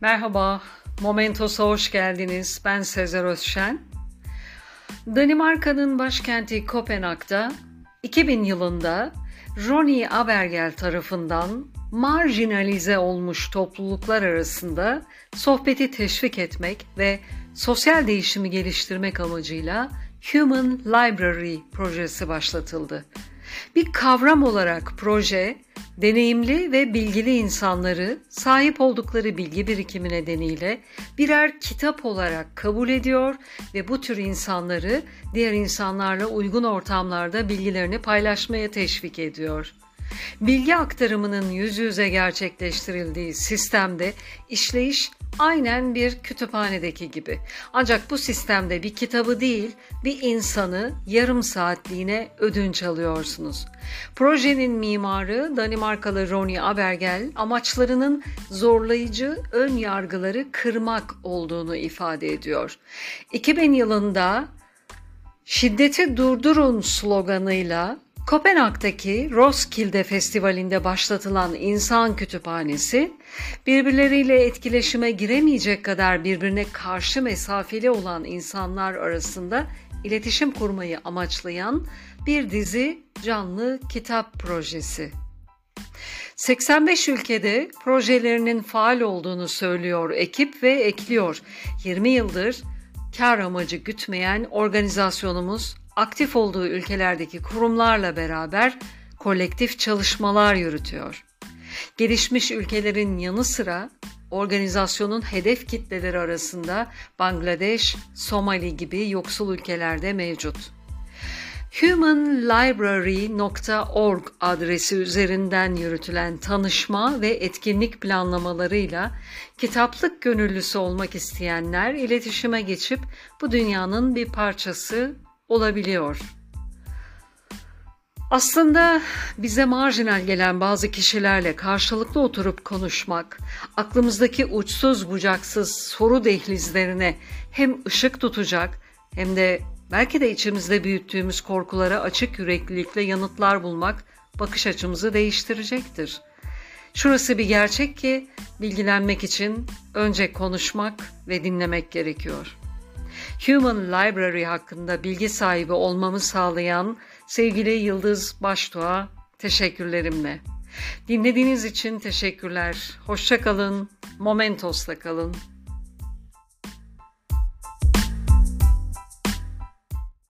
Merhaba, Momentos'a hoş geldiniz. Ben Sezer Özşen. Danimarka'nın başkenti Kopenhag'da 2000 yılında Ronnie Abergel tarafından marjinalize olmuş topluluklar arasında sohbeti teşvik etmek ve sosyal değişimi geliştirmek amacıyla Human Library projesi başlatıldı. Bir kavram olarak proje, deneyimli ve bilgili insanları sahip oldukları bilgi birikimi nedeniyle birer kitap olarak kabul ediyor ve bu tür insanları diğer insanlarla uygun ortamlarda bilgilerini paylaşmaya teşvik ediyor. Bilgi aktarımının yüz yüze gerçekleştirildiği sistemde işleyiş aynen bir kütüphanedeki gibi. Ancak bu sistemde bir kitabı değil, bir insanı yarım saatliğine ödünç alıyorsunuz. Projenin mimarı Danimarkalı Ronnie Abergel amaçlarının zorlayıcı ön yargıları kırmak olduğunu ifade ediyor. 2000 yılında Şiddeti durdurun sloganıyla Kopenhag'daki Roskilde Festivali'nde başlatılan insan kütüphanesi, birbirleriyle etkileşime giremeyecek kadar birbirine karşı mesafeli olan insanlar arasında iletişim kurmayı amaçlayan bir dizi canlı kitap projesi. 85 ülkede projelerinin faal olduğunu söylüyor ekip ve ekliyor. 20 yıldır kar amacı gütmeyen organizasyonumuz aktif olduğu ülkelerdeki kurumlarla beraber kolektif çalışmalar yürütüyor. Gelişmiş ülkelerin yanı sıra organizasyonun hedef kitleleri arasında Bangladeş, Somali gibi yoksul ülkelerde mevcut. humanlibrary.org adresi üzerinden yürütülen tanışma ve etkinlik planlamalarıyla kitaplık gönüllüsü olmak isteyenler iletişime geçip bu dünyanın bir parçası olabiliyor. Aslında bize marjinal gelen bazı kişilerle karşılıklı oturup konuşmak, aklımızdaki uçsuz bucaksız soru dehlizlerine hem ışık tutacak hem de belki de içimizde büyüttüğümüz korkulara açık yüreklilikle yanıtlar bulmak bakış açımızı değiştirecektir. Şurası bir gerçek ki bilgilenmek için önce konuşmak ve dinlemek gerekiyor.'' Human Library hakkında bilgi sahibi olmamı sağlayan sevgili Yıldız Başdoğa teşekkürlerimle. Dinlediğiniz için teşekkürler. Hoşça kalın. Momentos'ta kalın.